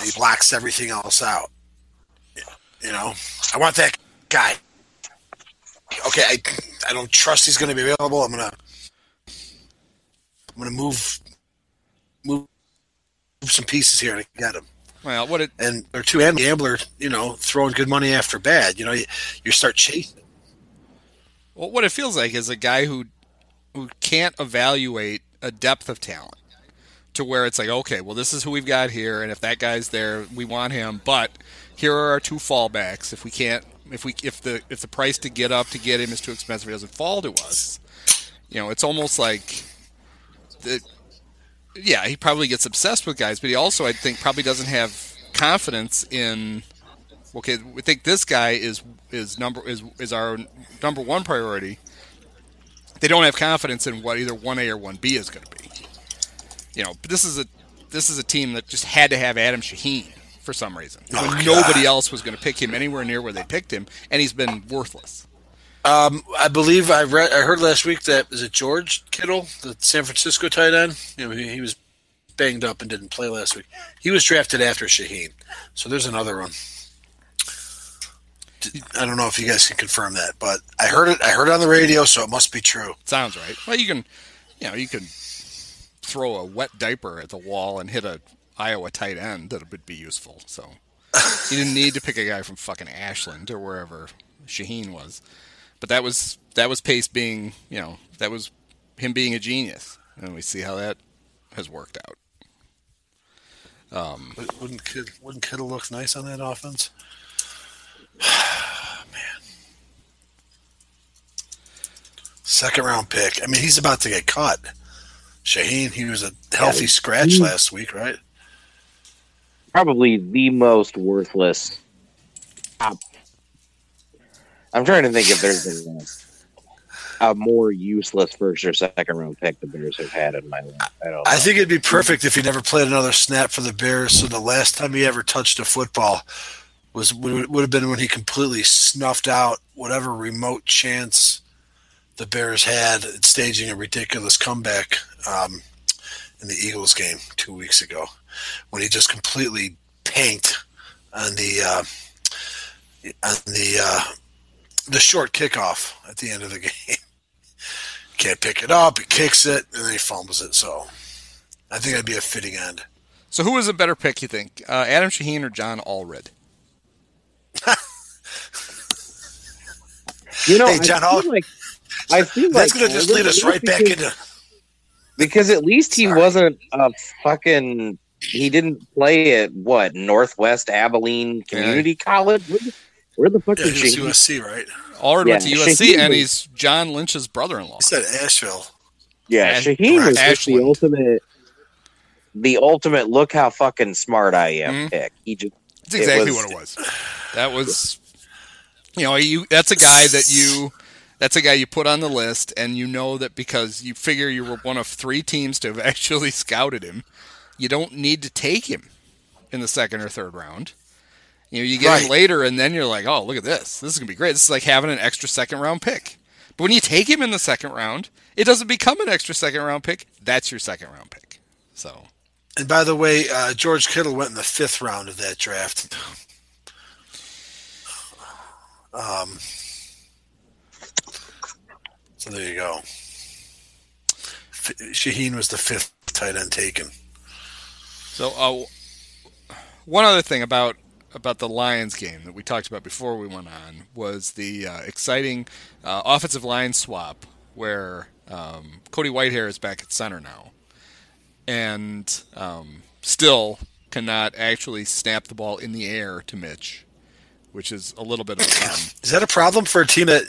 he blocks everything else out. You know, I want that guy. Okay, I, I don't trust he's going to be available. I'm gonna I'm gonna move move move some pieces here to get him. Well, what it And or two and gambler, you know, throwing good money after bad. You know, you, you start chasing. well, what it feels like is a guy who who can't evaluate a depth of talent to where it's like, okay, well, this is who we've got here, and if that guy's there, we want him. But here are our two fallbacks. If we can't, if we if the if the price to get up to get him is too expensive, he doesn't fall to us. You know, it's almost like the yeah, he probably gets obsessed with guys, but he also, I think, probably doesn't have confidence in. Okay, we think this guy is is number is is our number one priority. They don't have confidence in what either one A or one B is going to be. You know, but this is a this is a team that just had to have Adam Shaheen for some reason. Oh, when God. nobody else was going to pick him anywhere near where they picked him, and he's been worthless. Um, I believe I read, I heard last week that is it George Kittle, the San Francisco tight end. You know, he, he was banged up and didn't play last week. He was drafted after Shaheen, so there's another one. I don't know if you guys can confirm that, but I heard it. I heard it on the radio, so it must be true. Sounds right. Well, you can, you know, you can throw a wet diaper at the wall and hit a Iowa tight end that would be useful. So you didn't need to pick a guy from fucking Ashland or wherever Shaheen was. But that was that was Pace being, you know, that was him being a genius, and we see how that has worked out. Um, Wouldn't Kid, wouldn't Kittle look nice on that offense? [sighs] Man, second round pick. I mean, he's about to get cut. Shaheen, he was a healthy scratch he- last week, right? Probably the most worthless. I'm trying to think if there's been a, a more useless first or second round pick the Bears have had in my life. I don't. Know. I think it'd be perfect if he never played another snap for the Bears. So the last time he ever touched a football was would, would have been when he completely snuffed out whatever remote chance the Bears had at staging a ridiculous comeback um, in the Eagles game two weeks ago, when he just completely panked on the uh, on the uh, the short kickoff at the end of the [laughs] game. Can't pick it up. He kicks it, and then he fumbles it. So I think that'd be a fitting end. so who was a better pick, you think, uh, Adam Shaheen or John Allred? [laughs] you know, Hey, I John feel like I feel That's like going to just lead us right back because- into. because at least he Sorry. wasn't a fucking. He didn't play at what Northwest Abilene Community College. Where the, where the fuck Yeah, is he was? USC, right? Allred went to USC, Shaheen and was- he's John Lynch's brother-in-law. He said Asheville. Yeah, Ash- Shaheen was just the ultimate, the ultimate. Look how fucking smart I am. Mhm. Pick. He just That's exactly was- what it was. That was, you know, you. That's a guy that you. That's a guy you put on the list, and you know that because you figure you were one of three teams to have [laughs] actually scouted him, you don't need to take him in the second or third round. You know, you get him later, and then you're like, oh, look at this. This is gonna be great. This is like having an extra second round pick. But when you take him in the second round, it doesn't become an extra second round pick. That's your second round pick. So And by the way, uh, George Kittle went in the fifth round of that draft. Um, so there you go. F- Shaheen was the fifth tight end taken. So, uh, one other thing about about the Lions game that we talked about before we went on was the uh, exciting uh, offensive line swap where um, Cody Whitehair is back at center now, and um, still cannot actually snap the ball in the air to Mitch, which is a little bit of a problem. Is that a problem for a team that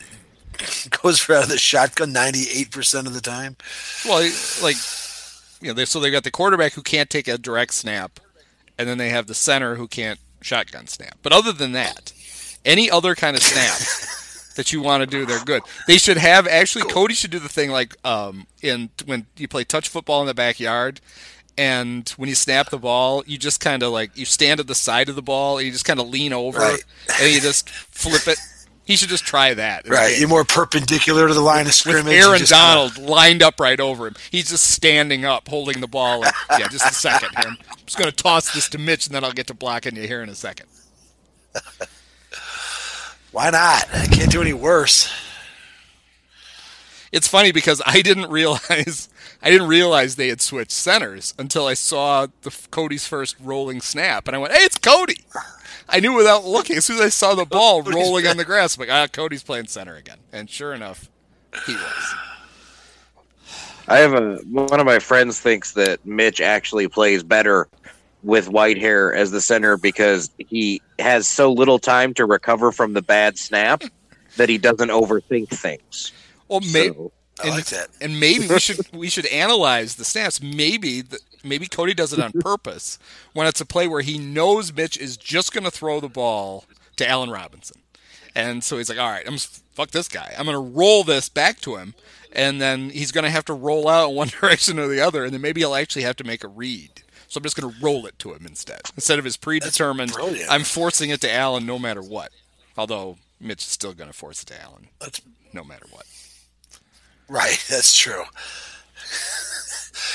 [laughs] goes for out of the shotgun ninety eight percent of the time? Well, like you know, they, so they've got the quarterback who can't take a direct snap, and then they have the center who can't shotgun snap. But other than that, any other kind of snap [laughs] that you want to do, they're good. They should have actually. Cody should do the thing like um, in when you play touch football in the backyard. And when you snap the ball, you just kind of like you stand at the side of the ball, and you just kind of lean over, Right. and you just flip it. He should just try that. Right, you're more perpendicular to the line of scrimmage. with Aaron just kinda- Donald lined up right over him. He's just standing up, holding the ball. And, [laughs] yeah, just a second. Here. I'm just going to toss this to Mitch, and then I'll get to blocking you here in a second. [laughs] Why not? I can't do any worse. It's funny because I didn't realize [laughs] I didn't realize they had switched centers until I saw the Cody's first rolling snap, and I went, "Hey, it's Cody!" I knew without looking. As soon as I saw the ball [laughs] rolling on the grass, I'm like, "Ah, Cody's playing center again." And sure enough, he was. I have a one of my friends thinks that Mitch actually plays better with Whitehair as the center because he has so little time to recover from the bad snap [laughs] that he doesn't overthink things. Well, maybe. So, I like that. and maybe we should [laughs] we should analyze the snaps. Maybe the, maybe Cody does it on purpose when it's a play where he knows Mitch is just going to throw the ball to Allen Robinson, and so he's like, "All right, I'm just, fuck this guy. I'm going to roll this back to him, and then he's going to have to roll out in [laughs] one direction or the other, and then maybe he'll actually have to make a read." So I'm just going to roll it to him instead, instead of his predetermined. I'm forcing it to Allen no matter what. Although Mitch is still going to force it to Allen That's no matter what. right. [laughs] That's true. [laughs]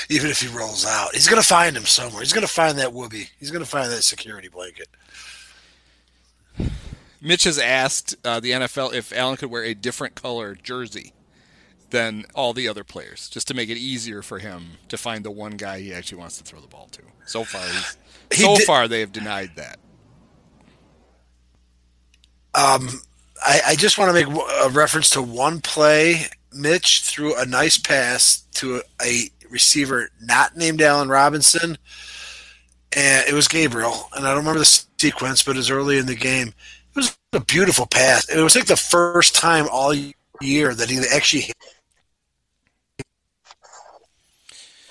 Even if he rolls out, he's going to find him somewhere. He's going to find that whoopee. He's going to find that security blanket. Mitch has asked uh, the NFL if Allen could wear a different color jersey than all the other players, just to make it easier for him to find the one guy he actually wants to throw the ball to. So far, he's, [laughs] He so did- far they have denied that. Um, I, I just want to make a reference to one play. Mitch threw a nice pass to a, a receiver not named Allen Robinson, and it was Gabriel. And I don't remember the sequence, but it was early in the game. It was a beautiful pass. It was like the first time all year that he actually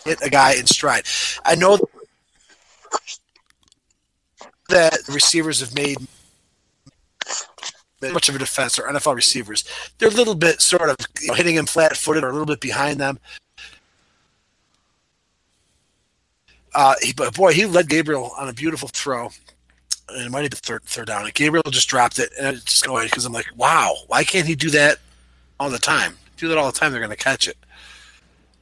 hit a guy in stride. I know that receivers have made much of a defense or NFL receivers. They're a little bit sort of you know, hitting him flat footed or a little bit behind them. Uh, he, but boy, he led Gabriel on a beautiful throw. And it might have been third, third down. And Gabriel just dropped it, and it's just going because I'm like, wow, why can't he do that all the time? Do that all the time, they're going to catch it.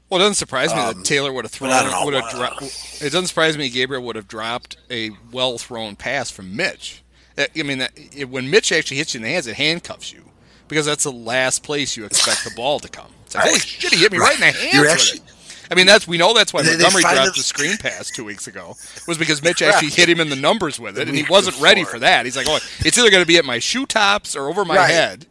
Well, it doesn't surprise me Um, that Taylor would have thrown. but I don't know. Would have dro- it doesn't surprise me Gabriel would have dropped a well thrown pass from Mitch. That- I mean, that, it, when Mitch actually hits you in the hands, it handcuffs you because that's the last place you expect the ball to come. It's like, holy Right. shit, he hit me right, in the Right. hands You're with actually- it. I mean, that's we know that's why They- they Montgomery find dropped the screen pass two weeks ago was because Mitch actually hit him in the numbers with it, and he wasn't ready for that. He's like, oh, it's either going to be at my shoe tops or over my Right. head.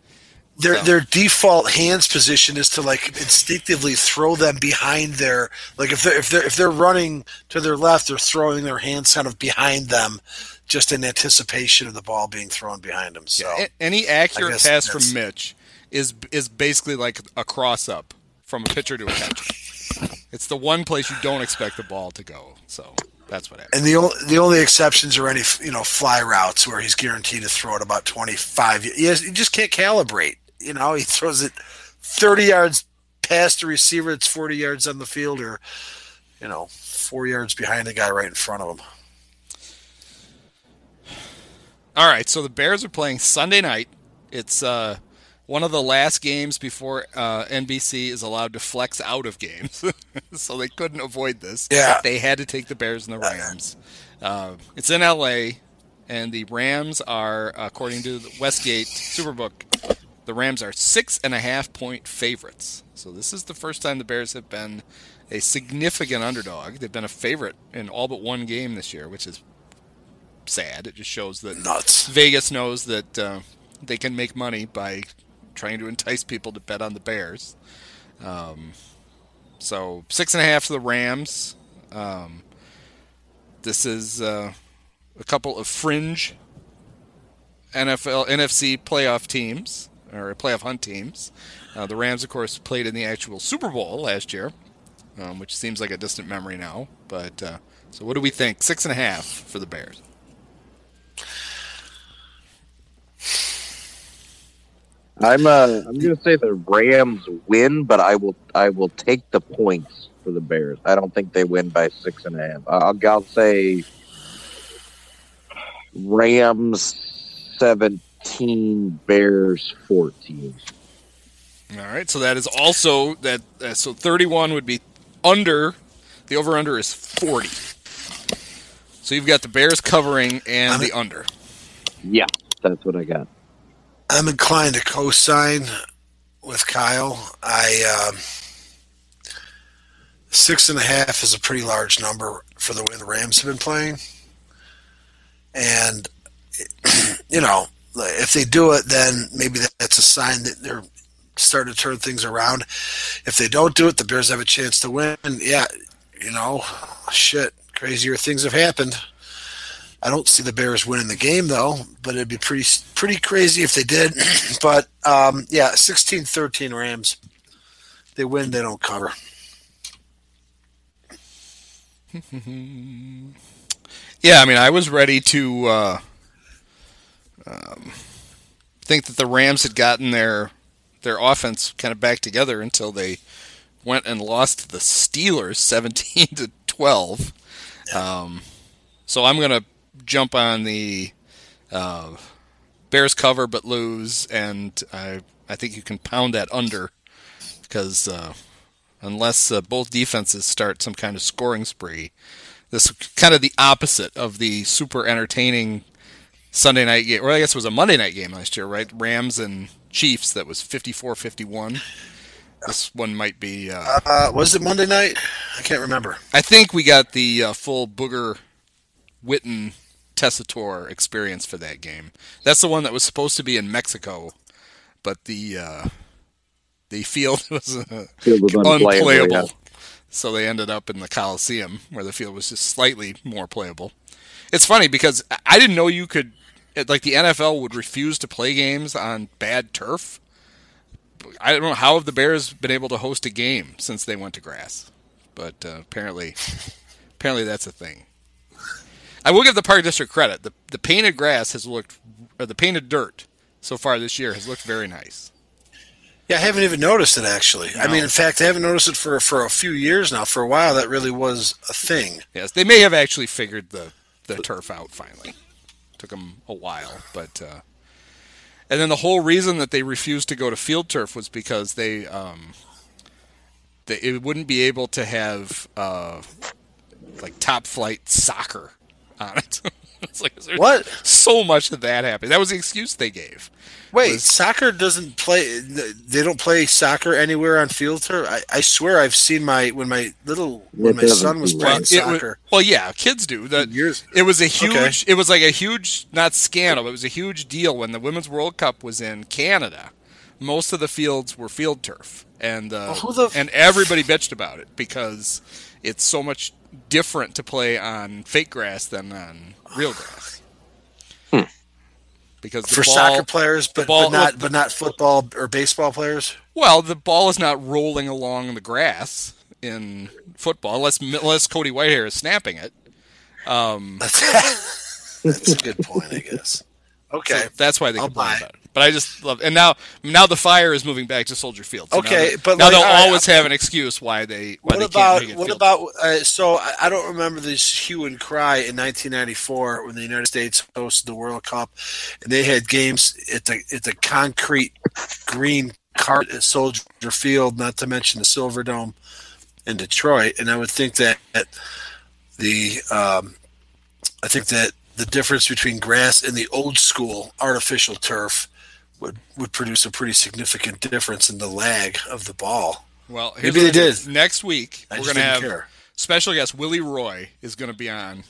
Their So- their default hands position is to like instinctively throw them behind their like if they're if they're if they're running to their left, they're throwing their hands kind of behind them, just in anticipation of the ball being thrown behind them. So A- Any accurate pass from Mitch is is basically like a cross up from a pitcher to a catcher. It's the one place you don't expect the ball to go. So That's what happened. And the only the only exceptions are any you know fly routes where he's guaranteed to throw it about twenty five. He, has, he just can't calibrate. You know, he throws it thirty yards past the receiver. It's forty yards on the field, or you know, four yards behind the guy right in front of him. All right, so the Bears are playing Sunday night. It's uh, one of the last games before uh, NBC is allowed to flex out of games, [laughs] so they couldn't avoid this. Yeah. they had to take the Bears and the Rams. Uh, it's in LA, and the Rams are, according to the Westgate Superbook, the Rams are six and a half point favorites. So this is the first time the Bears have been a significant underdog. They've been a favorite in all but one game this year, which is sad. It just shows that Nuts. Vegas knows that uh, they can make money by trying to entice people to bet on the Bears. Um, so six and a half for the Rams. Um, this is uh, a couple of fringe NFL NFC playoff teams or playoff hunt teams. Uh, the Rams, of course, played in the actual Super Bowl last year, um, which seems like a distant memory now. But uh, so, what do we think? Six and a half for the Bears. I'm uh, I'm gonna say the Rams win, but I will I will take the points for the Bears. I don't think they win by six and a half. I'll, I'll say Rams seventeen, Bears fourteen. All right, so that is also that. Uh, so thirty-one would be under. The over/under is forty. So you've got the Bears covering and the under. Yeah, that's what I got. I'm inclined to co-sign with Kyle. I um, six and a half is a pretty large number for the way the Rams have been playing, and [clears throat] you know if they do it, then maybe that's a sign that they're starting to turn things around. If they don't do it, the Bears have a chance to win. Yeah, you know, shit, crazier things have happened. I don't see the Bears winning the game though, but it'd be pretty pretty crazy if they did. [clears throat] but um, yeah, 16-13 Rams. They win, they don't cover. [laughs] Yeah, I mean, I was ready to uh, um, think that the Rams had gotten their their offense kind of back together until they went and lost to the Steelers, [laughs] seventeen to twelve. Um, so I'm gonna jump on the uh, Bears cover but lose, and I I think you can pound that under because uh, unless uh, both defenses start some kind of scoring spree, this is kind of the opposite of the super entertaining Sunday night game, or I guess it was a Monday night game last year, right? Rams and Chiefs that was 54-51. This one might be. Uh, Uh, was it Monday night? I can't remember. I think we got the uh, full Booger Witten Tessitore experience for that game. That's the one that was supposed to be in Mexico, but the uh, the field [laughs] was uh, Field was unplayable, yeah. So they ended up in the Coliseum where the field was just slightly more playable. It's funny because I- I didn't know you could like the NFL would refuse to play games on bad turf. I don't know how have the Bears been able to host a game since they went to grass, but uh, apparently, [laughs] apparently that's a thing. I will give the Park District credit. the The painted grass has looked, or the painted dirt so far this year has looked very nice. Yeah, I haven't even noticed it actually. I mean, in fact, I haven't noticed it for for a few years now. For a while, that really was a thing. Yes, they may have actually figured the the turf out finally. Took them a while, but uh, and then the whole reason that they refused to go to field turf was because they um, they it wouldn't be able to have uh, like top flight soccer on it. [laughs] it's like there's What? so much of that happened. That was the excuse they gave. Wait, Was- soccer doesn't play. They don't play soccer anywhere on field turf. I, I swear, I've seen my when my little when my son was playing well. It was- soccer. well, yeah, kids do. That Years- It was a huge. Okay. It was like a huge, not scandal. It was a huge deal when the Women's World Cup was in Canada. Most of the fields were field turf, and uh, Well, who the f- and everybody bitched about it because it's so much different to play on fake grass than on real grass. Because the for ball, soccer players, but, ball- but not but not football or baseball players. well, the ball is not rolling along the grass in football unless unless Cody Whitehair is snapping it. Um, That's, [laughs] that's a good point, I guess. Okay. so that's why they I'll complain buy about it. But I just love, and now now the fire is moving back to Soldier Field. So Okay, now but now like, they'll right, always have an excuse why they why What they about can't make it what about? Uh, so I, I don't remember this hue and cry in 1994 when the United States hosted the World Cup, and they had games at the at the concrete green cart at Soldier Field, not to mention the Silver Dome in Detroit. And I would think that, that the um, I think that the difference between grass and the old school artificial turf would would produce a pretty significant difference in the lag of the ball. Well, Maybe they did. Next week I we're gonna have care. special guest Willy Roy is gonna be on,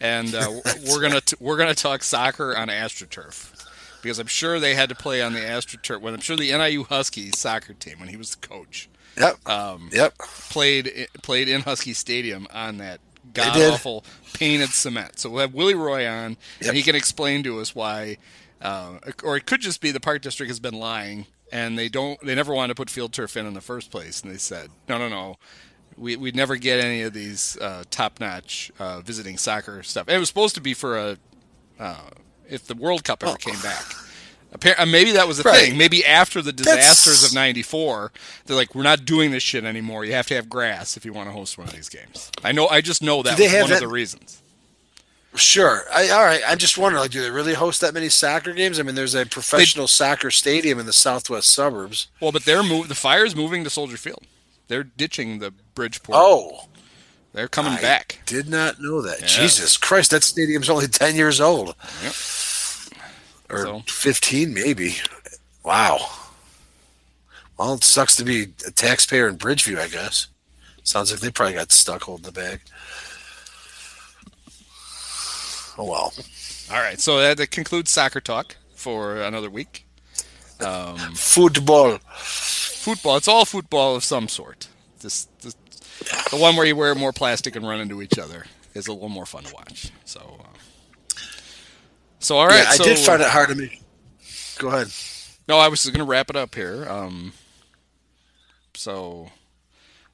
and uh, [laughs] we're gonna we're gonna talk soccer on AstroTurf because I'm sure they had to play on the AstroTurf. When I'm sure the NIU Huskies soccer team when he was the coach Yep. um, Yep. played played in Husky Stadium on that god awful painted cement. So we'll have Willy Roy on, Yep. and he can explain to us why, uh, or it could just be the Park District has been lying, and they don't, they never wanted to put field turf in in the first place, and they said, no, no, no. We, we'd never get any of these uh, top-notch uh, visiting soccer stuff. And it was supposed to be for a uh, if the World Cup ever came back. Appar- uh, maybe that was the Right. thing. Maybe after the disasters That's- of '94, they're like, "We're not doing this shit anymore. You have to have grass if you want to host one of these games." I know. I just know that was one of the reasons. Sure. I, all right. I just wonder, like, do they really host that many soccer games? I mean, there's a professional soccer stadium in the southwest suburbs. Well, but they're move. The fire's moving to Soldier Field. They're ditching the Bridgeport. Oh, they're coming I back. did not know that. Yeah. Jesus Christ, that stadium's only ten years old, Yep. or So- fifteen, maybe. Wow. Well, it sucks to be a taxpayer in Bridgeview, I guess. Sounds like they probably got stuck holding the bag. Oh well. All right, so that, that concludes soccer talk for another week. Um, Football. football. It's all football of some sort. This, this, the one where you wear more plastic and run into each other is a little more fun to watch. So, uh, so all right. yeah, I so, did find it hard to me. Go ahead. No, I was just going to wrap it up here. Um, so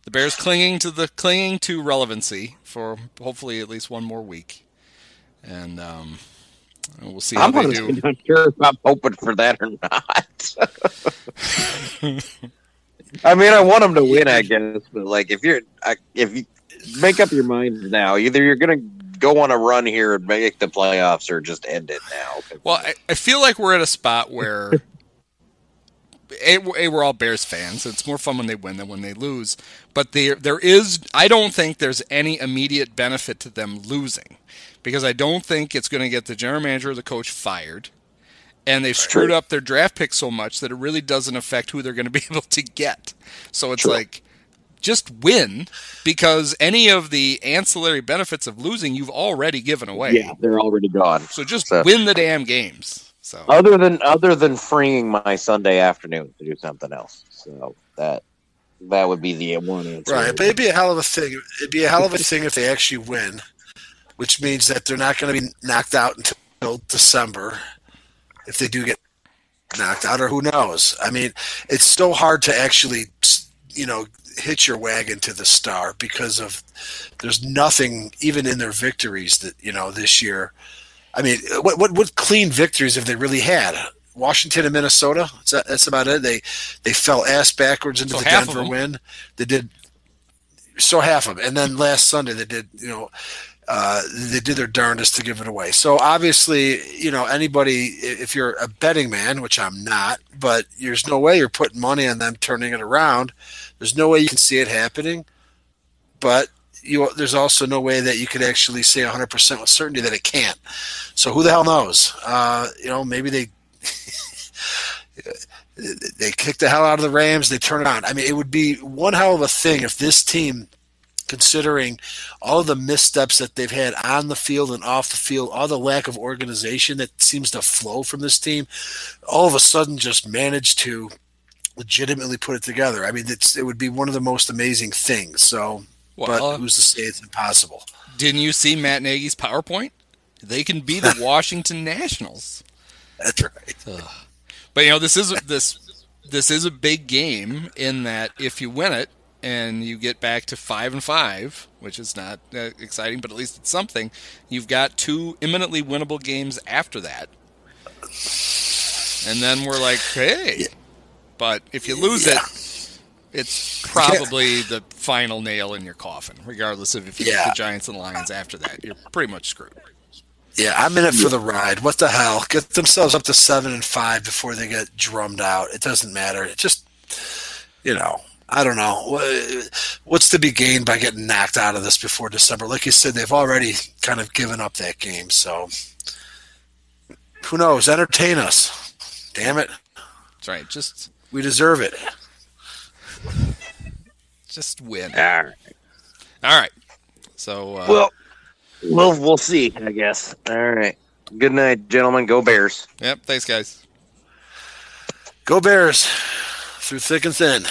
the Bears clinging to the clinging to relevancy for hopefully at least one more week, and um, we'll see how I'm they honestly do. not sure if I'm hoping for that or not. [laughs] I mean, I want them to win, I guess, but like if you're, if you make up your mind now, either you're gonna go on a run here and make the playoffs, or just end it now. Well, I, I feel like we're at a spot where [laughs] a, a, we're all Bears fans. It's more fun when they win than when they lose. But there there is I don't think there's any immediate benefit to them losing because I don't think it's going to get the general manager or the coach fired. And they've screwed up their draft pick so much that it really doesn't affect who they're going to be [laughs] able to get. So it's True. like just win because any of the ancillary benefits of losing you've already given away. yeah, they're already gone. So just So- win the damn games. So Other than other than freeing my Sunday afternoon to do something else, so that that would be the one answer. Right, but it'd be a hell of a thing. It'd be a hell of a thing if they actually win, which means that they're not going to be knocked out until December. If they do get knocked out, or who knows? I mean, it's so hard to actually, you know, hitch your wagon to the star because of there's nothing even in their victories that you know this year. I mean, what what what clean victories have they really had? Washington and Minnesota. That's, that's about it. They they fell ass backwards into So the Denver win. They did so half of them, and then last Sunday they did. You know, uh, they did their darndest to give it away. So obviously, you know, anybody if you're a betting man, which I'm not, but there's no way you're putting money on them turning it around. There's no way you can see it happening, but you there's also no way that you could actually say 100% with certainty that it can't. So who the hell knows? Uh, you know, maybe they [laughs] they kick the hell out of the Rams. They turn it on. I mean, it would be one hell of a thing if this team, considering all the missteps that they've had on the field and off the field, all the lack of organization that seems to flow from this team, all of a sudden just managed to legitimately put it together. I mean, it's it would be one of the most amazing things. So, Well, but uh, who's to say it's impossible? didn't you see Matt Nagy's PowerPoint? They can be the [laughs] Washington Nationals. That's right. But you know, this is this this is a big game in that if you win it, and you get back to five and five, which is not uh, exciting, but at least it's something. You've got two imminently winnable games after that, and then we're like, hey. But if you lose Yeah. it, it's probably the final nail in your coffin, regardless of if you get the Giants and Lions after that. You're pretty much screwed. Yeah, I'm in it for the ride. What the hell? Get themselves up to seven and five before they get drummed out. It doesn't matter. It just, you know, I don't know. What's to be gained by getting knocked out of this before December? Like you said, they've already kind of given up that game. So who knows? Entertain us. Damn it. That's right. Just We deserve it. just win. All right. All right. So uh, Well, we'll we'll see. I guess. All right. Good night, gentlemen. Go Bears. yep. Thanks, guys. Go Bears through thick and thin.